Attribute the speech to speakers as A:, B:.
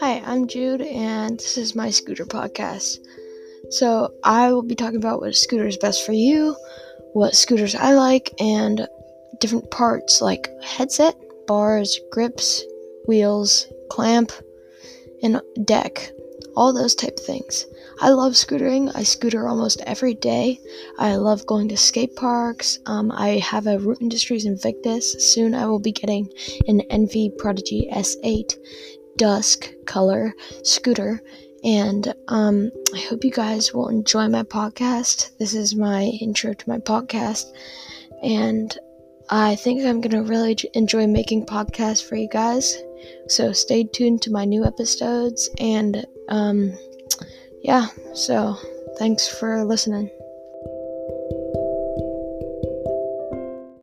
A: Hi, I'm Jude, and this is my scooter podcast. So, I will be talking about what scooter is best for you, what scooters I like, and different parts like headset, bars, grips, wheels, clamp, and deck. All those type of things. I love scootering. I scooter almost every day. I love going to skate parks. Um, I have a Root Industries Invictus. Soon I will be getting an Envy Prodigy S8 dusk color scooter. And um, I hope you guys will enjoy my podcast. This is my intro to my podcast. And I think I'm going to really enjoy making podcasts for you guys. So stay tuned to my new episodes. And um, yeah, so thanks for listening.